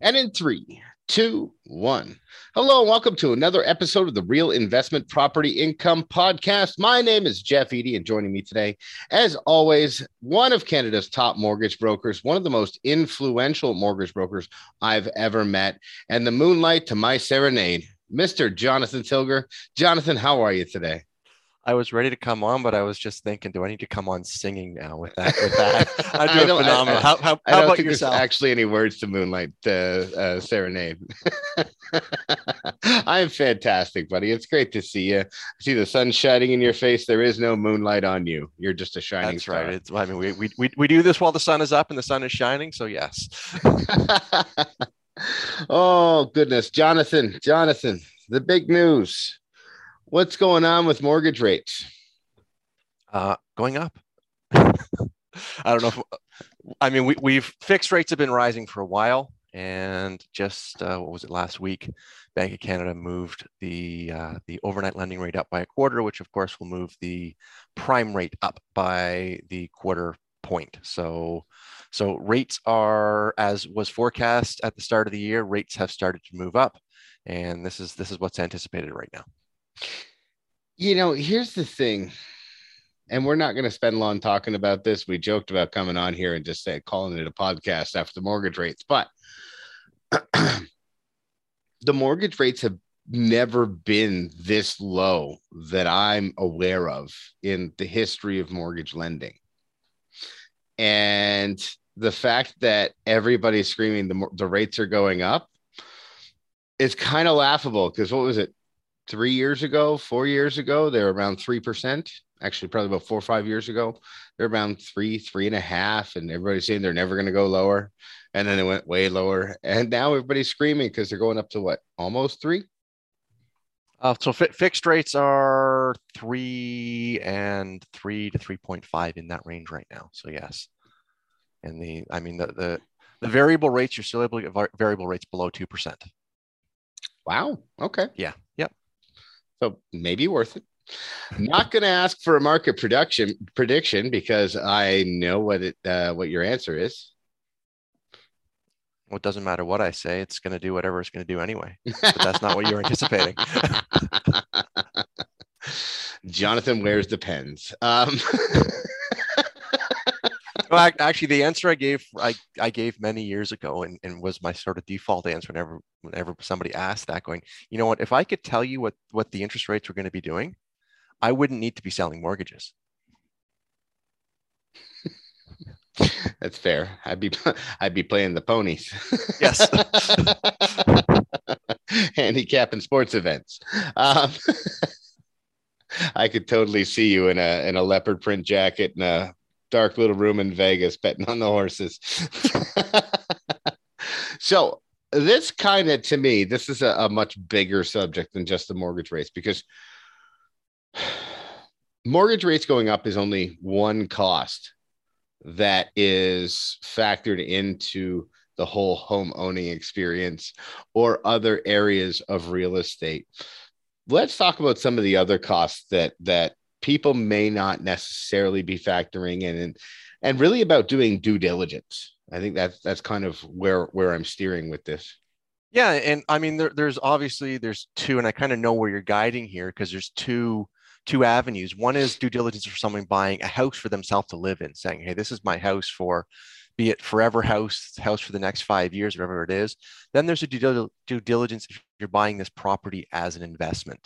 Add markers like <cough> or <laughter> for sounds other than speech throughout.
And in three, two, one. Hello, and welcome to another episode of the Real Investment Property Income Podcast. My name is Geoff Edie, and joining me today, as always, one of Canada's top mortgage brokers, one of the most influential mortgage brokers I've ever met, and the moonlight to my serenade, Mr. Jonathan Tilger. Jonathan, how are you today? I was ready to come on, but I was just thinking, do I need to come on singing now with that? With <laughs> that, I'm I doing I- phenomenal. I- how how, I how don't about think yourself? actually any words to Moonlight uh, uh, Serenade. <laughs> I am fantastic, buddy. It's great to see you. I see the sun shining in your face. There is no moonlight on you. You're just a shining That's star. right. It's, I mean, we, we we we do this while the sun is up and the sun is shining. So yes, <laughs> oh goodness, Jonathan, Jonathan, the big news. What's going on with mortgage rates? uh, going up. <laughs> I don't know. If, I mean, we, we've fixed rates have been rising for a while, and just uh, what was it last week? Bank of Canada moved the uh, the overnight lending rate up by a quarter, which of course will move the prime rate up by the quarter point. So, so rates are as was forecast at the start of the year. Rates have started to move up, and this is this is what's anticipated right now. You know, here's the thing, and we're not going to spend long talking about this. We joked about coming on here and just say calling it a podcast after the mortgage rates, but <clears throat> the mortgage rates have never been this low that I'm aware of in the history of mortgage lending. And the fact that everybody's screaming the, the rates are going up is kind of laughable because what was it? Three years ago, four years ago, they're around 3%. Actually, probably about four or five years ago, they're around three, three and a half. And everybody's saying they're never going to go lower. And then it went way lower. And now everybody's screaming because they're going up to what? Almost three? Uh, so fi- fixed rates are three and three to three point five in that range right now. So yes, and the I mean the the, the variable rates you're still able to get var- variable rates below two percent. Wow. Okay. Yeah. So maybe worth it. Not going to ask for a market production prediction because I know what it uh, what your answer is. Well, it doesn't matter what I say; it's going to do whatever it's going to do anyway. But that's not what you're <laughs> anticipating. <laughs> Jonathan wears the pens. Um, <laughs> well, actually, the answer I gave I, I gave many years ago, and, and was my sort of default answer whenever whenever somebody asked that, going, you know what? If I could tell you what what the interest rates were going to be doing, I wouldn't need to be selling mortgages. <laughs> That's fair. I'd be <laughs> I'd be playing the ponies. Yes. <laughs> Handicap and sports events. Um, I could totally see you in a in a leopard print jacket in a dark little room in Vegas betting on the horses. <laughs> so this kind of to me, this is a, a much bigger subject than just the mortgage rates because <sighs> mortgage rates going up is only one cost that is factored into the whole home owning experience or other areas of real estate. Let's talk about some of the other costs that that people may not necessarily be factoring in and and really about doing due diligence. I think that's that's kind of where where I'm steering with this. Yeah, and I mean there, there's obviously there's two, and I kind of know where you're guiding here because there's two two avenues. One is due diligence for someone buying a house for themselves to live in, saying, "Hey, this is my house for, be it forever house, house for the next five years, whatever it is." Then there's a due, due diligence if you're buying this property as an investment.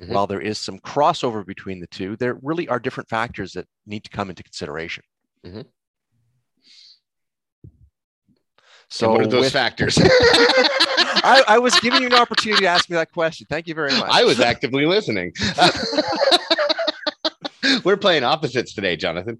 Mhm. While there is some crossover between the two, there really are different factors that need to come into consideration. Mhm. So So what are those with- factors? <laughs> I, I was <laughs> giving you an opportunity to ask me that question. Thank you very much. I was actively listening. <laughs> We're playing opposites today, Jonathan.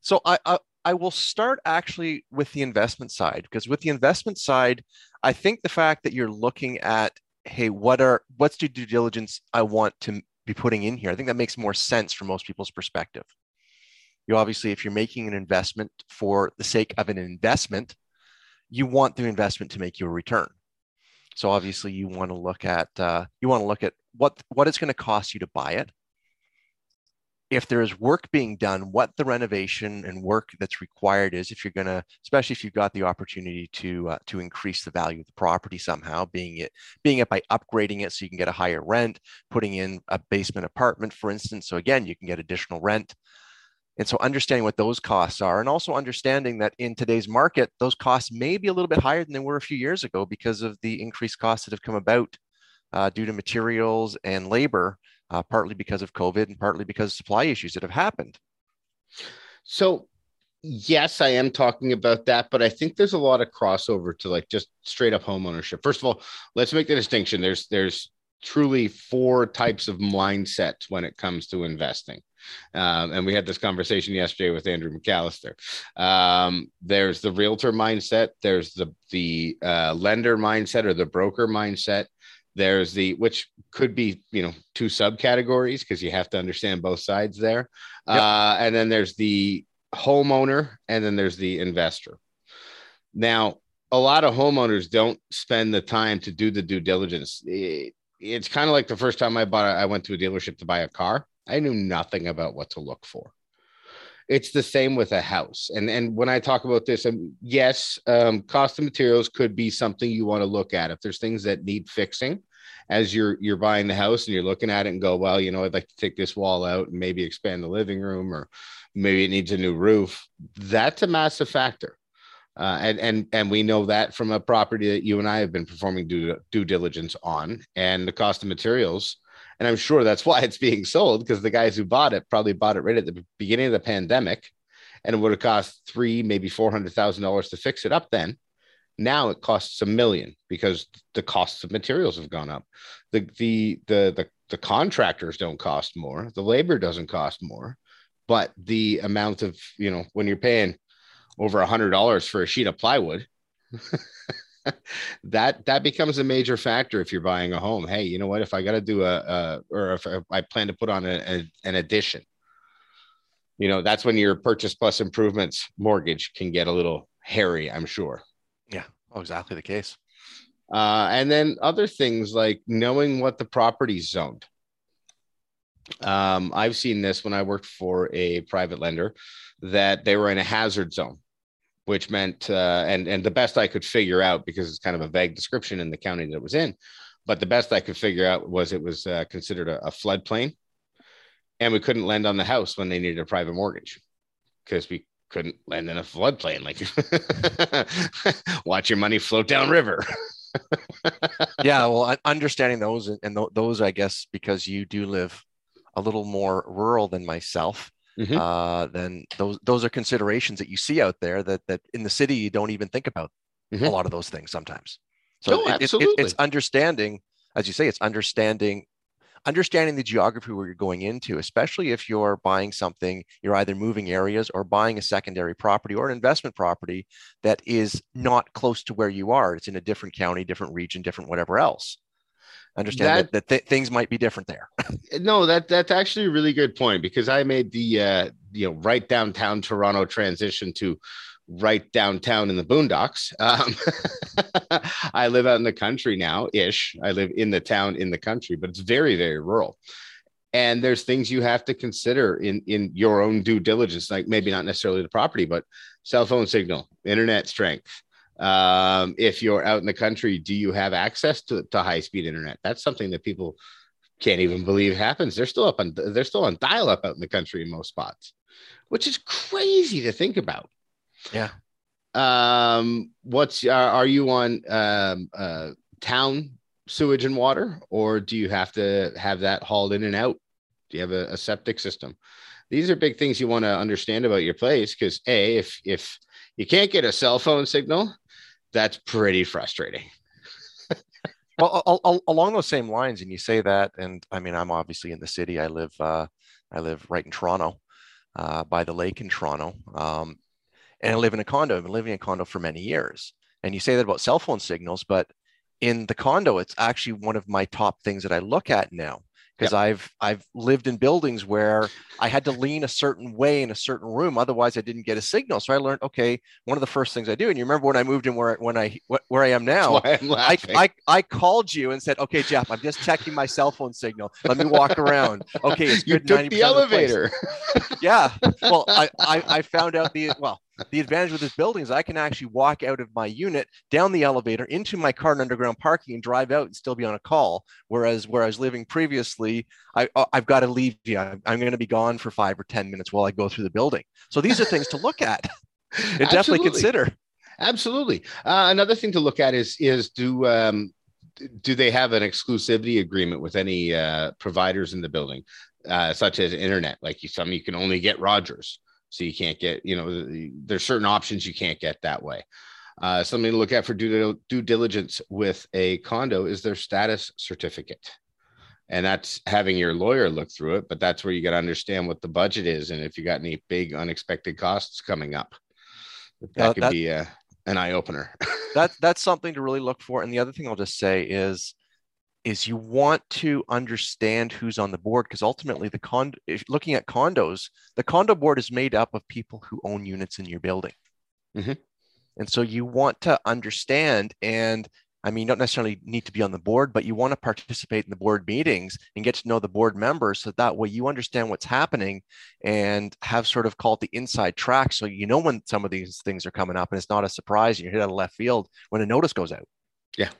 So I, I I will start actually with the investment side because with the investment side, I think the fact that you're looking at hey, what are what's the due diligence I want to be putting in here? I think that makes more sense from most people's perspective. You obviously, if you're making an investment for the sake of an investment, you want the investment to make you a return. So obviously, you want to look at uh, you want to look at what what it's going to cost you to buy it, if there is work being done, what the renovation and work that's required is, if you're going to, especially if you've got the opportunity to uh, to increase the value of the property somehow, being it being it by upgrading it so you can get a higher rent, putting in a basement apartment, for instance, so again you can get additional rent. And so understanding what those costs are, and also understanding that in today's market, those costs may be a little bit higher than they were a few years ago because of the increased costs that have come about uh, due to materials and labor uh, partly because of COVID and partly because of supply issues that have happened. So, yes, I am talking about that, but I think there's a lot of crossover to like just straight up home ownership. First of all, let's make the distinction. There's there's truly four types of mindsets when it comes to investing. Um, and we had this conversation yesterday with Andrew McAllister. Um, there's the realtor mindset, there's the the uh, lender mindset or the broker mindset, there's the which could be you know two subcategories because you have to understand both sides there. Yep. uh, and then there's the homeowner and then there's the investor. Now a lot of homeowners don't spend the time to do the due diligence. It, it's kind of like the first time i bought i went to a dealership to buy a car. I knew nothing about what to look for it's the same with a house and and when i talk about this um, yes um, cost of materials could be something you want to look at if there's things that need fixing as you're you're buying the house and you're looking at it and go, well, you know, I'd like to take this wall out and maybe expand the living room, or maybe it needs a new roof. That's a massive factor. Uh, and and and we know that from a property that you and I have been performing due due diligence on, and the cost of materials. And I'm sure that's why it's being sold because the guys who bought it probably bought it right at the beginning of the pandemic, and it would have cost three, maybe four hundred thousand dollars to fix it up then. Now it costs a million because the costs of materials have gone up. The the the the, the contractors don't cost more. The labor doesn't cost more, but the amount of you know when you're paying over a hundred dollars for a sheet of plywood. <laughs> <laughs> that that becomes a major factor if you're buying a home. Hey, you know what? If I got to do a, a, or if I plan to put on a, a, an addition, you know, that's when your purchase plus improvements mortgage can get a little hairy. I'm sure. Yeah, oh, exactly the case. Uh, and then other things like knowing what the property's zoned. Um, I've seen this when I worked for a private lender that they were in a hazard zone, which meant, uh, and and the best I could figure out because it's kind of a vague description in the county that it was in, but the best I could figure out was it was uh, considered a, a floodplain, and we couldn't lend on the house when they needed a private mortgage because we couldn't land in a floodplain. Like, <laughs> watch your money float down river. <laughs> yeah, well, understanding those and those, I guess, because you do live a little more rural than myself. Mm-hmm. Uh, then those those are considerations that you see out there that that in the city you don't even think about mm-hmm. a lot of those things sometimes. So oh, it, absolutely. It, it's understanding, as you say, it's understanding understanding the geography where you're going into, especially if you're buying something, you're either moving areas or buying a secondary property or an investment property that is not close to where you are. It's in a different county, different region, different whatever else. Understand that, that, that th- things might be different there. <laughs> no, that that's actually a really good point because I made the uh, you know right downtown Toronto transition to right downtown in the boondocks. Um, <laughs> I live out in the country now ish. I live in the town in the country, but it's very, very rural. And there's things you have to consider in, in your own due diligence, like maybe not necessarily the property, but cell phone signal, internet strength. Um, if you're out in the country, do you have access to, to high speed internet? That's something that people can't even believe happens. They're still up on they're still on dial up out in the country in most spots, which is crazy to think about. Yeah. Um, what's uh, are you on um, uh, town sewage and water, or do you have to have that hauled in and out? Do you have a, a septic system? These are big things you want to understand about your place because a if if you can't get a cell phone signal, that's pretty frustrating. <laughs> well, along those same lines, and you say that, and I mean, I'm obviously in the city. I live, uh, I live right in Toronto, uh, by the lake in Toronto. Um, and I live in a condo. I've been living in a condo for many years. And you say that about cell phone signals, but in the condo, it's actually one of my top things that I look at now because yep. I've I've lived in buildings where I had to lean a certain way in a certain room, otherwise I didn't get a signal. So I learned, okay, one of the first things I do, and you remember when I moved in where when I where I am now, I, I I called you and said, okay, Geoff, I'm just checking my cell phone signal. Let me walk around. Okay, it's <laughs> good. You took the elevator. The <laughs> yeah. Well, I, I I found out the well the advantage with this building is I can actually walk out of my unit, down the elevator, into my car and underground parking, and drive out and still be on a call. Whereas where I was living previously, I, uh, I've got to leave you. I'm, I'm going to be gone for five or ten minutes while I go through the building. So these are things to look at <laughs> <laughs> and definitely consider. Absolutely. Uh, another thing to look at is is do um, do they have an exclusivity agreement with any uh, providers in the building, uh, such as internet? Like you, some you can only get Rogers so you can't get you know there's certain options you can't get that way. Uh, something to look at for due, due diligence with a condo is their status certificate. And that's having your lawyer look through it but that's where you got to understand what the budget is and if you got any big unexpected costs coming up. That uh, could that, be a, an eye-opener <laughs> that that's something to really look for. And the other thing i'll just say is is you want to understand who's on the board because ultimately the con looking at condos the condo board is made up of people who own units in your building. Mm-hmm. and so you want to understand and i mean you don't necessarily need to be on the board but you want to participate in the board meetings and get to know the board members so that way you understand what's happening and have sort of called the inside track. So you know when some of these things are coming up and it's not a surprise. And you're hit out of left field when a notice goes out. Yeah.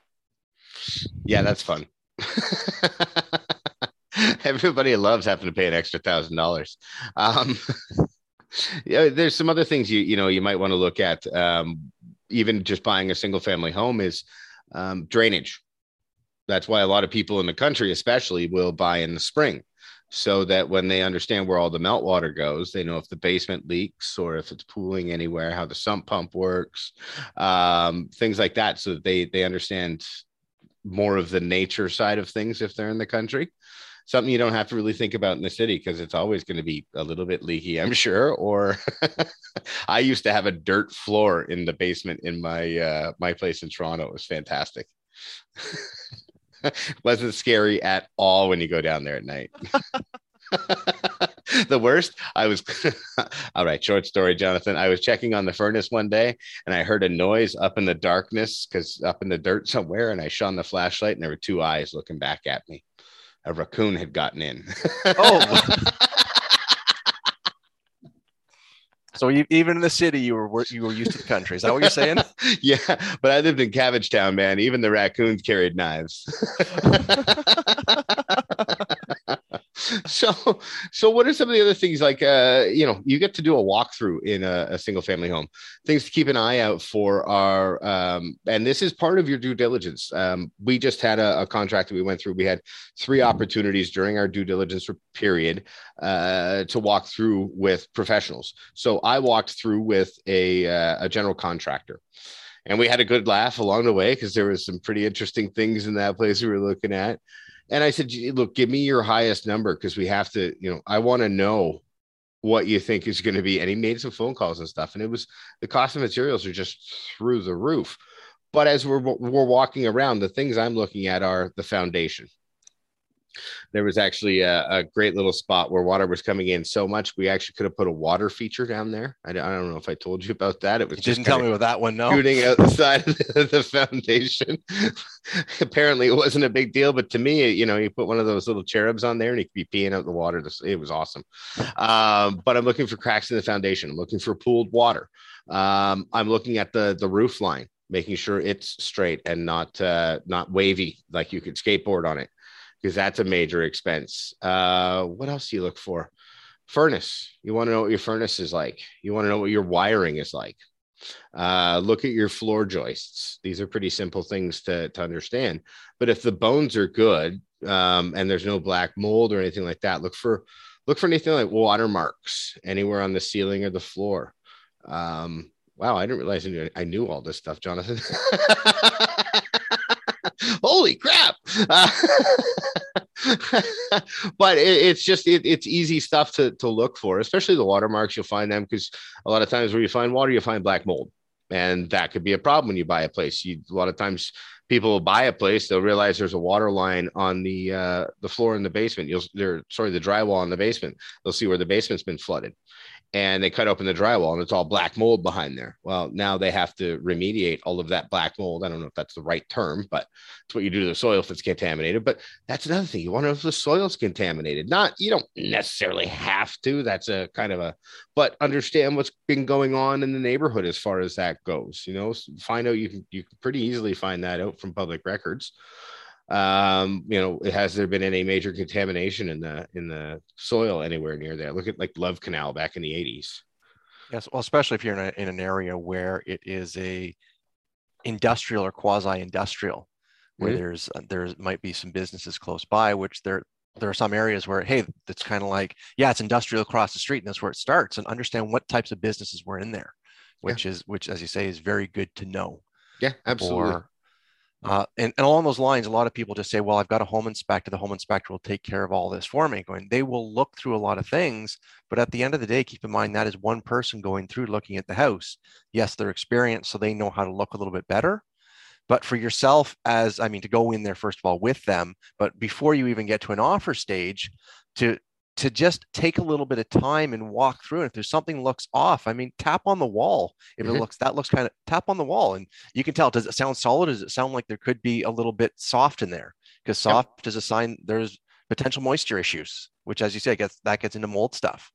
Yeah that's fun <laughs> Everybody loves having to pay an extra thousand dollars. Um, <laughs> yeah, there's some other things you you know you might want to look at. Um, even just buying a single family home is um, drainage. That's why a lot of people in the country, especially, will buy in the spring, so that when they understand where all the meltwater goes, they know if the basement leaks or if it's pooling anywhere, how the sump pump works, um, things like that, so that they they understand more of the nature side of things if they're in the country. Something you don't have to really think about in the city because it's always going to be a little bit leaky, I'm <laughs> sure. Or <laughs> I used to have a dirt floor in the basement in my uh, my place in Toronto. It was fantastic. <laughs> Wasn't scary at all when you go down there at night. <laughs> the worst, I was <laughs> all right. Short story, Jonathan. I was checking on the furnace one day and I heard a noise up in the darkness because up in the dirt somewhere, and I shone the flashlight and there were two eyes looking back at me. A raccoon had gotten in. oh. <laughs> So even in the city, you were you were used to the country. Is that what you're saying? yeah, but I lived in Cabbagetown, man. Even the raccoons carried knives. <laughs> so so what are some of the other things like uh you know you get to do a walkthrough in a, a single family home things to keep an eye out for are um and this is part of your due diligence. Um we just had a, a contract that we went through. We had three opportunities during our due diligence period uh to walk through with professionals. So i walked through with a uh, a general contractor and we had a good laugh along the way because there was some pretty interesting things in that place we were looking at and I said, look, give me your highest number because we have to, you know, I want to know what you think is going to be. And he made some phone calls and stuff. And it was the cost of materials are just through the roof. But as we're, we're walking around, the things I'm looking at are the foundation there was actually a, a, great little spot where water was coming in so much we actually could have put a water feature down there. I, I don't know if I told you about that. It was you just didn't tell me about that one. No, shooting out the side of the, the foundation. <laughs> Apparently, it wasn't a big deal, but to me, you know, you put one of those little cherubs on there and he could be peeing out the water. It was awesome. Um, but I'm looking for cracks in the foundation. I'm looking for pooled water. Um, I'm looking at the the roof line making sure it's straight and not uh, not wavy like you could skateboard on it because that's a major expense. Uh, what else do you look for? Furnace. You want to know what your furnace is like. You want to know what your wiring is like. Uh, look at your floor joists. These are pretty simple things to, to understand. But if the bones are good um, and there's no black mold or anything like that, look for look for anything like watermarks anywhere on the ceiling or the floor. Um, wow, I didn't realize I knew, I knew all this stuff, Jonathan. <laughs> <laughs> But it, it's just it, it's easy stuff to to look for, especially the watermarks. You'll find them because a lot of times where you find water, you find black mold. and that could be a problem when you buy a place. You a lot of times people will buy a place, they'll realize there's a water line on the uh, the floor in the basement. You'll they're sorry the drywall in the basement. They'll see where the basement's been flooded and they cut open the drywall and it's all black mold behind there. Well, now they have to remediate all of that black mold. I don't know if that's the right term, but it's what you do to the soil if it's contaminated. But that's another thing. You want to know if the soil's contaminated. Not you don't necessarily have to. That's a kind of a but understand what's been going on in the neighborhood as far as that goes. You know, find out you can you can pretty easily find that out from public records um you know has there been any major contamination in the in the soil anywhere near there look at like love canal back in the 80s yes well especially if you're in, a, in an area where it is a industrial or quasi industrial where mm-hmm. there's there might be some businesses close by which there there are some areas where hey it's kind of like yeah it's industrial across the street and that's where it starts and understand what types of businesses were in there which yeah. is which as you say is very good to know yeah absolutely or, uh, and, and along those lines, a lot of people just say, well, I've got a home inspector. The home inspector will take care of all this for me. Going, they will look through a lot of things, but at the end of the day, keep in mind that is one person going through looking at the house. Yes, they're experienced, so they know how to look a little bit better. But for yourself, as I mean, to go in there first of all with them, but before you even get to an offer stage, to to just take a little bit of time and walk through. And if there's something looks off, I mean, tap on the wall. If mm-hmm. it looks that looks kind of tap on the wall, and you can tell. Does it sound solid? Does it sound like there could be a little bit soft in there? Because soft yep. is a sign there's potential moisture issues, which, as you say, gets that gets into mold stuff.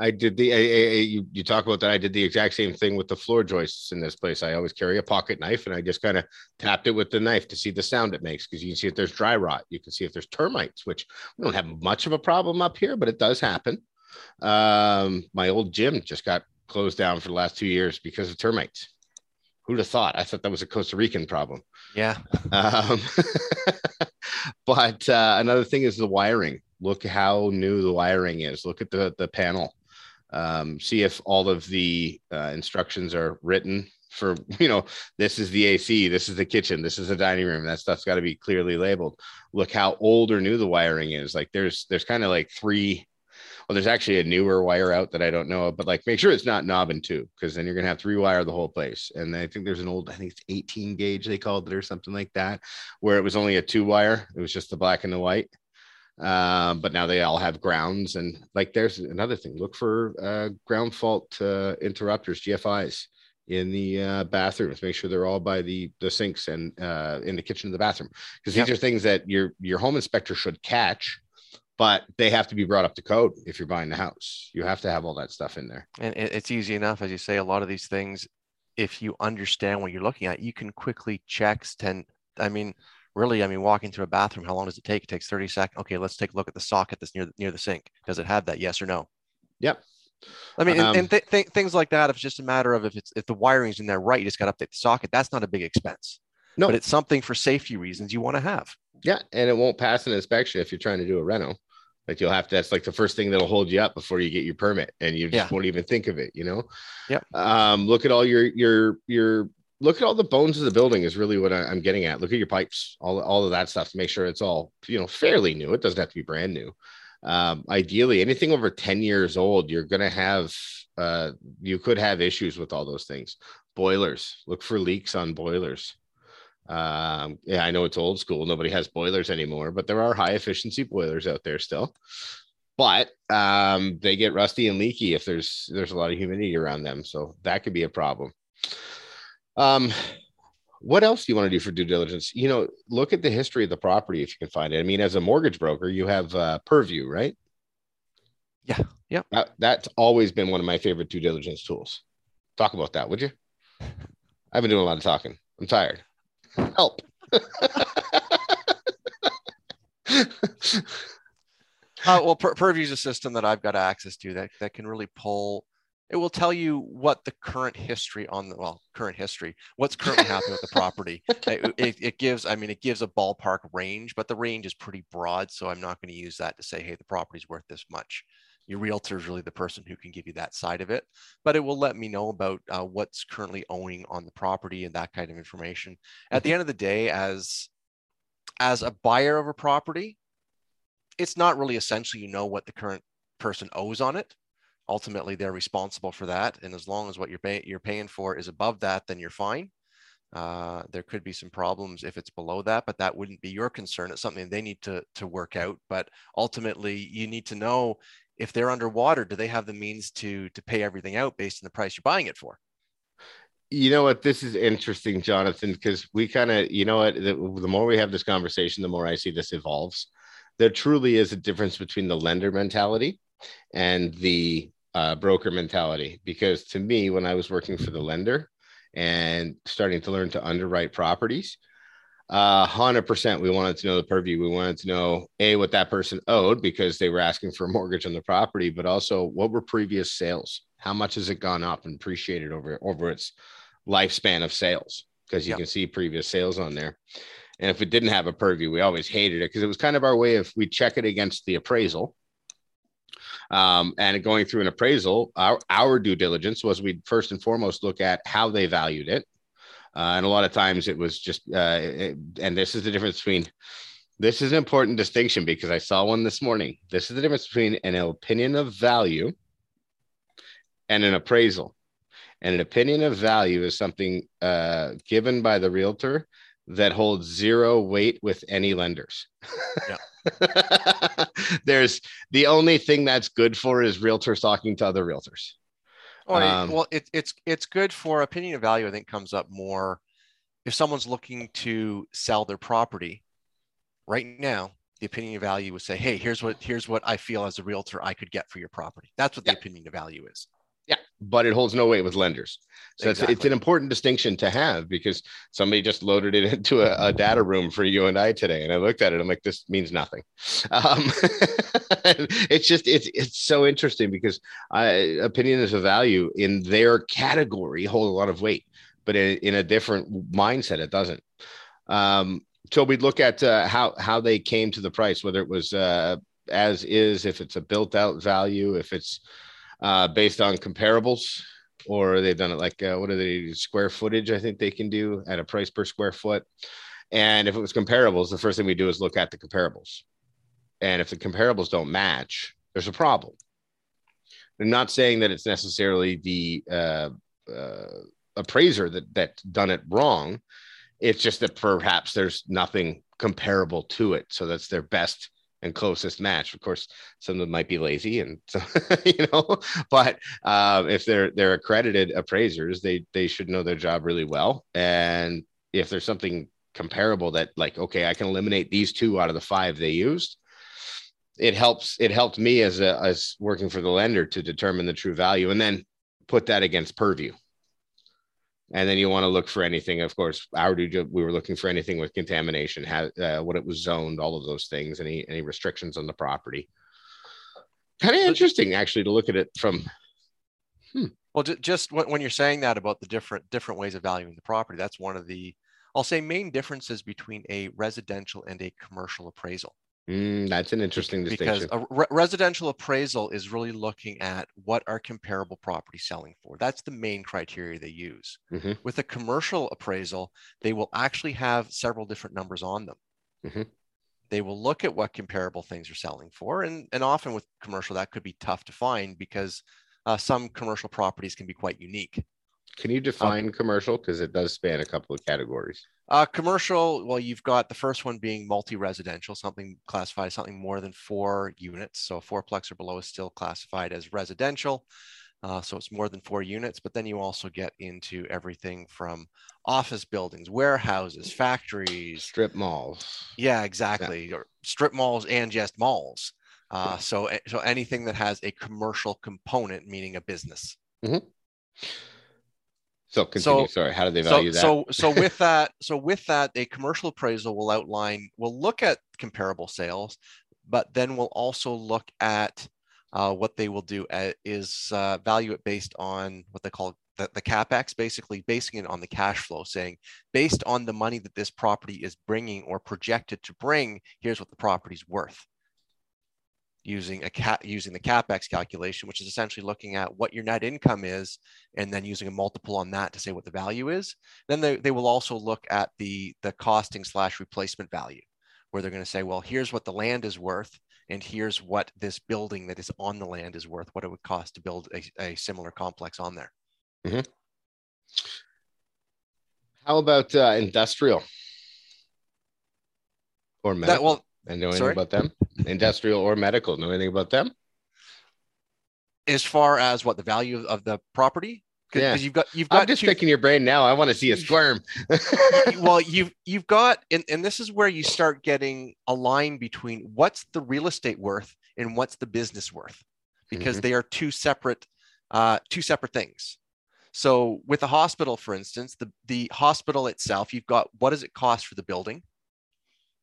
I did the I, I, you, you talk about that. I did the exact same thing with the floor joists in this place. I always carry a pocket knife and I just kind of tapped it with the knife to see the sound it makes because you can see if there's dry rot. You can see if there's termites, which we don't have much of a problem up here, but it does happen. Um, my old gym just got closed down for the last two years because of termites. Who'd have thought? I thought that was a Costa Rican problem. Yeah. Um, <laughs> but uh, another thing is the wiring. Look how new the wiring is. Look at the the panel um, see if all of the uh, instructions are written for <laughs> you know this is the ac this is the kitchen this is the dining room that stuff's got to be clearly labeled. Look how old or new the wiring is like there's there's kind of like three well there's actually a newer wire out that i don't know but like make sure it's not knob and tube because then you're gonna have to rewire the whole place. And i think there's an old i think it's 18 gauge they called it or something like that where it was only a two wire it was just the black and the white um, but now they all have grounds and like there's another thing. Look for uh, ground fault uh, interrupters gfis in the uh, bathrooms make sure they're all by the the sinks and uh, in the kitchen of the bathroom. Because these yep. are things that your your home inspector should catch but they have to be brought up to code if you're buying the house. You have to have all that stuff in there. And it's easy enough as you say a lot of these things if you understand what you're looking at you can quickly check 10 i mean really, I mean, walking through a bathroom, how long does it take? It takes 30 seconds. Okay, let's take a look at the socket that's near the, near the sink. Does it have that? Yes or no? Yep. I mean, um, and, and th- th- things like that. If it's just a matter of if it's if the wiring's in there right, you just got to update the socket. That's not a big expense. No, but it's something for safety reasons you want to have. Yeah, and it won't pass an inspection if you're trying to do a reno. Like you'll have to. That's like the first thing that'll hold you up before you get your permit, and you just yeah. won't even think of it. You know. Yeah. Um, look at all your your your look at all the bones of the building is really what I, am getting at. Look at your pipes, all, all of that stuff to make sure it's all, you know, fairly new. It doesn't have to be brand new. Um, ideally, anything over 10 years old, you're going to have, uh, you could have issues with all those things. Boilers, look for leaks on boilers. Um, yeah, I know it's old school. Nobody has boilers anymore, but there are high efficiency boilers out there still. But um, they get rusty and leaky if there's there's a lot of humidity around them, so that could be a problem. Um, what else do you want to do for due diligence? You know, look at the history of the property if you can find it. I mean, as a mortgage broker, you have uh, Purview, right? Yeah, yeah. That, that's always been one of my favorite due diligence tools. Talk about that, would you? I've been doing a lot of talking. I'm tired. Help. <laughs> uh, well, Pur- Purview is a system that I've got access to that that can really pull it will tell you what the current history on the well current history what's currently happening with the property. It, it, it, gives i mean it gives a ballpark range but the range is pretty broad so i'm not going to use that to say hey the property's worth this much. Your realtor is really the person who can give you that side of it but it will let me know about uh, what's currently owing on the property and that kind of information. At the mm-hmm. end of the day as as a buyer of a property it's not really essential you know what the current person owes on it ultimately they're responsible for that. And as long as what you're, pay- you're paying for is above that, then you're fine. Uh, there could be some problems if it's below that, but that wouldn't be your concern. It's something they need to, to work out. But ultimately, you need to know if they're underwater, do they have the means to, to pay everything out based on the price you're buying it for? You know what? This is interesting, Jonathan, because we kind of, you know what? The, the more we have this conversation, the more I see this evolves. There truly is a difference between the lender mentality and the uh, broker mentality. Because to me, when I was working for the lender, and starting to learn to underwrite properties. Uh, 100% we wanted to know the purview. We wanted to know A, what that person owed because they were asking for a mortgage on the property, but also what were previous sales? How much has it gone up and appreciated over, over its lifespan of sales? Because you yep. can see previous sales on there. And if it didn't have a purview, we always hated it because it was kind of our way of we check it against the appraisal um, and going through an appraisal, our, our due diligence was we'd first and foremost look at how they valued it. Uh, and a lot of times it was just, uh, it, and this is the difference between, this is an important distinction because I saw one this morning. This is the difference between an opinion of value and an appraisal. And an opinion of value is something uh, given by the realtor that holds zero weight with any lenders. Yeah. <laughs> <laughs> There's the only thing that's good for is realtors talking to other realtors. Well, um, well it, it's it's good for opinion of value. I think comes up more if someone's looking to sell their property right now. The opinion of value would say, "Hey, here's what here's what I feel as a realtor I could get for your property." That's what the opinion of value is. But it holds no weight with lenders. So exactly. it's, it's an important distinction to have because somebody just loaded it <laughs> into a, a, data room for you and I today, and I looked at it. I'm like, this means nothing. <laughs> Um, <laughs> it's just it's it's so interesting because I, is a value in their category hold a lot of weight, but in, in a different mindset, it doesn't. Um, so we look at uh, how how they came to the price, whether it was uh, as is, if it's a built out value, if it's uh, based on comparables, or they've done it like uh, what are they square footage? I think they can do at a price per square foot. And if it was comparables, the first thing we do is look at the comparables. And if the comparables don't match, there's a problem. I'm not saying that it's necessarily the uh, uh, appraiser that that done it wrong. It's just that perhaps there's nothing comparable to it, so that's their best and closest match. Of course, some of them might be lazy, and <laughs> so, you know, but um, if they're they're accredited appraisers, they they should know their job really well. And if there's something comparable that, like, okay, I can eliminate these two out of the five they used, it helps. It helped me as a as working for the lender to determine the true value, and then put that against purview and then you want to look for anything of course our due we were looking for anything with contamination had uh, what it was zoned all of those things any any restrictions on the property kind of interesting actually to look at it from hmm. well just when you're saying that about the different different ways of valuing the property that's one of the i'll say main differences between a residential and a commercial appraisal Mm, that's an interesting because distinction. a re- residential appraisal is really looking at what are comparable properties selling for. That's the main criteria they use. Mm-hmm. With a commercial appraisal, they will actually have several different numbers on them. Mm-hmm. They will look at what comparable things are selling for, and and often with commercial that could be tough to find because uh, some commercial properties can be quite unique. Can you define um, commercial because it does span a couple of categories? Uh, commercial, well, you've got the first one being multi-residential, something classified something more than four units. So a fourplex or below is still classified as residential. Uh, so it's more than four units, but then you also get into everything from office buildings, warehouses, factories, strip malls. Yeah, exactly. Yeah. Or strip malls and just malls. Uh, so, eh, so anything that has a commercial component, meaning a business. Mm-hmm. So continue. So, Sorry, how do they value so, that? So, so <laughs> with that, so with that, a commercial appraisal will outline. We'll look at comparable sales, but then we'll also look at uh, what they will do at, is uh, value it based on what they call the, the capex, basically basing it on the cash flow, saying based on the money that this property is bringing or projected to bring, here's what the property's worth using a cat using the capex calculation, which is essentially looking at what your net income is, and then using a multiple on that to say what the value is. Then they, they will also look at the the costing slash replacement value, where they're going to say, well, here's what the land is worth, and here's what this building that is on the land is worth, what it would cost to build a, a similar complex on there. Mm-hmm. How about uh, industrial or medical? That, well, and know anything sorry? about them? Industrial or medical? Know anything about them? As far as what the value of the property? Because yeah. you've got you've got I'm just two, picking your brain now. I want to see a squirm. <laughs> well, you've you've got and, and this is where you start getting a line between what's the real estate worth and what's the business worth, because mm-hmm. they are two separate uh, two separate things. So with a hospital, for instance, the the hospital itself, you've got what does it cost for the building,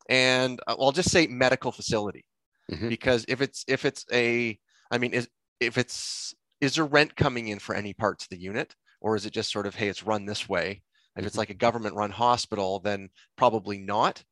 and uh, I'll just say medical facility, mm-hmm. because if it's if it's a, I mean, is if it's is there rent coming in for any parts of the unit? Or is it just sort of hey it's run this way? If it's mm-hmm. like a government run hospital then probably not.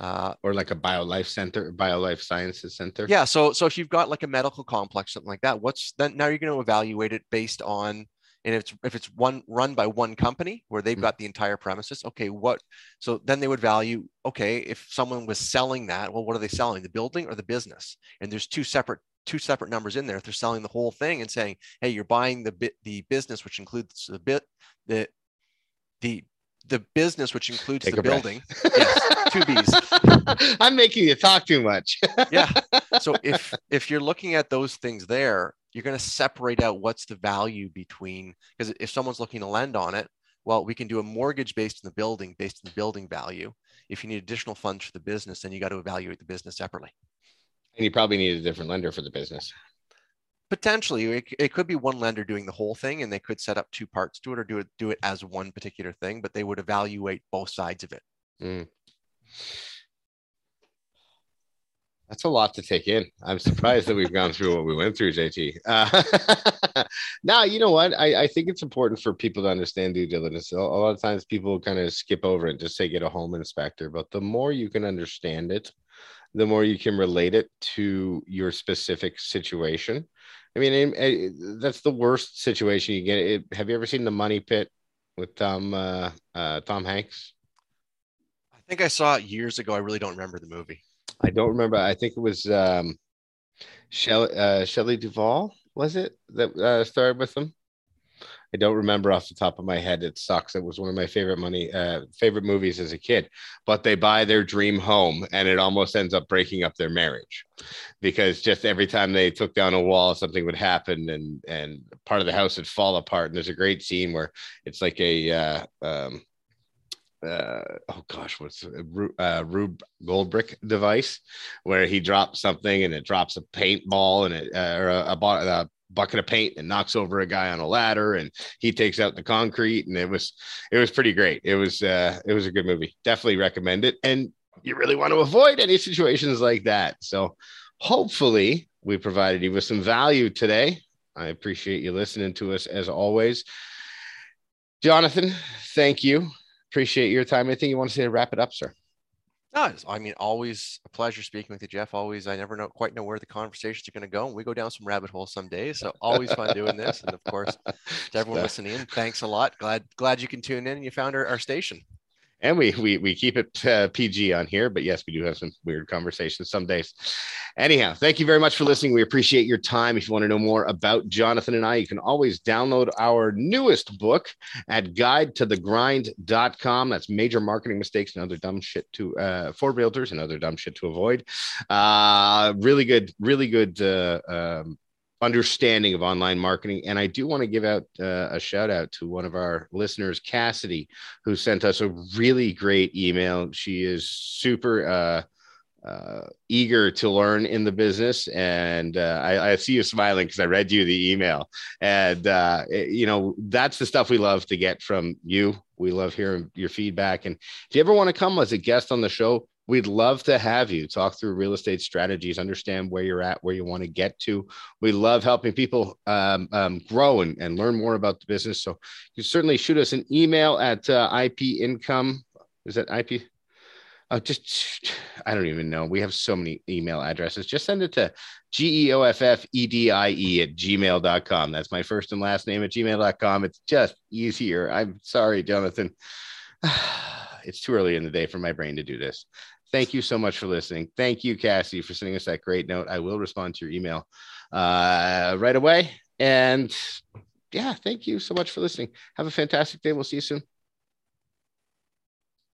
Uh, or like a bio life center bio life sciences center? Yeah so so if you've got like a medical complex something like that what's then now you're going to evaluate it based on and if it's if it's one run by one company where they've mm-hmm. got the entire premises okay what so then they would value okay if someone was selling that well what are they selling the building or the business? And there's two separate two separate numbers in there. If they're selling the whole thing and saying hey you're buying the bit the business which includes the bit the the the business which includes Take the building yes two b's. <laughs> I'm making you talk too much. Yeah. <laughs> So if if you're looking at those things there you're going to separate out what's the value between because if someone's looking to lend on it well we can do a mortgage based on the building based on the building value if you need additional funds for the business then you got to evaluate the business separately and you probably need a different lender for the business. Potentially, it, it could be one lender doing the whole thing, and they could set up two parts to it, or do it do it as one particular thing. But they would evaluate both sides of it. Mm. That's a lot to take in. I'm surprised that we've gone through what we went through, JT. Uh, <laughs> now, you know what? I, I, think it's important for people to understand due diligence. A, lot of times people kind of skip over it, just say get a home inspector. But the more you can understand it, the more you can relate it to your specific situation. I mean, that's the worst situation you get. have you ever seen The Money Pit with Tom uh, uh, Tom Hanks? I think I saw it years ago. I really don't remember the movie. I don't remember. I think it was um, Shelley, uh, Shelley Duvall. Was it that uh, starred with them? I don't remember off the top of my head. It sucks. It was one of my favorite money uh, favorite movies as a kid. But they buy their dream home, and it almost ends up breaking up their marriage because just every time they took down a wall, something would happen, and and part of the house would fall apart. And there's a great scene where it's like a uh, um, uh, oh gosh, what's a uh, Rube Goldberg device where he drops something and it drops a paintball and it uh, or a, a, a, bucket of paint and knocks over a guy on a ladder and he takes out the concrete and it was it was pretty great. It was uh it was a good movie. Definitely recommend it. And you really want to avoid any situations like that. So hopefully we provided you with some value today. I appreciate you listening to us as always. Jonathan thank you appreciate your time anything you want to say to wrap it up sir no, I mean, always a pleasure speaking with you, Geoff. Always, I never know quite know where the conversations are going to go. We go down some rabbit holes some days, so <laughs> always fun doing this. And of course, to everyone listening in, thanks a lot. Glad glad you can tune in and you found our, our station and we we we keep it uh, PG on here. But yes, we do have some weird conversations some days. Anyhow, thank you very much for listening. We appreciate your time. If you want to know more about Jonathan and I, you can always download our newest book at guidetothegrind.com. That's major marketing mistakes and other dumb shit to uh, for realtors and other dumb shit to avoid. Uh, really good, really good uh, um, understanding of online marketing. And I do want to give out uh, a shout out to one of our listeners, Cassidy, who sent us a really great email. She is super uh, uh, eager to learn in the business. And uh, I, I, see you smiling because I read you the email. And, uh, it, you know, that's the stuff we love to get from you. We love hearing your feedback. And if you ever want to come as a guest on the show, We'd love to have you talk through real estate strategies, understand where you're at, where you want to get to. We love helping people um, um, grow and, and learn more about the business. So you certainly shoot us an email at uh, IP Income. Is that IP? Oh, just I don't even know. We have so many email addresses. Just send it to G-E-O-F-F-E-D-I-E at gmail.com. That's my first and last name at gmail.com. It's just easier. I'm sorry, Jonathan. <sighs> It's too early in the day for my brain to do this. Thank you so much for listening. Thank you, Cassie, for sending us that great note. I will respond to your email uh, right away. And yeah, thank you so much for listening. Have a fantastic day. We'll see you soon.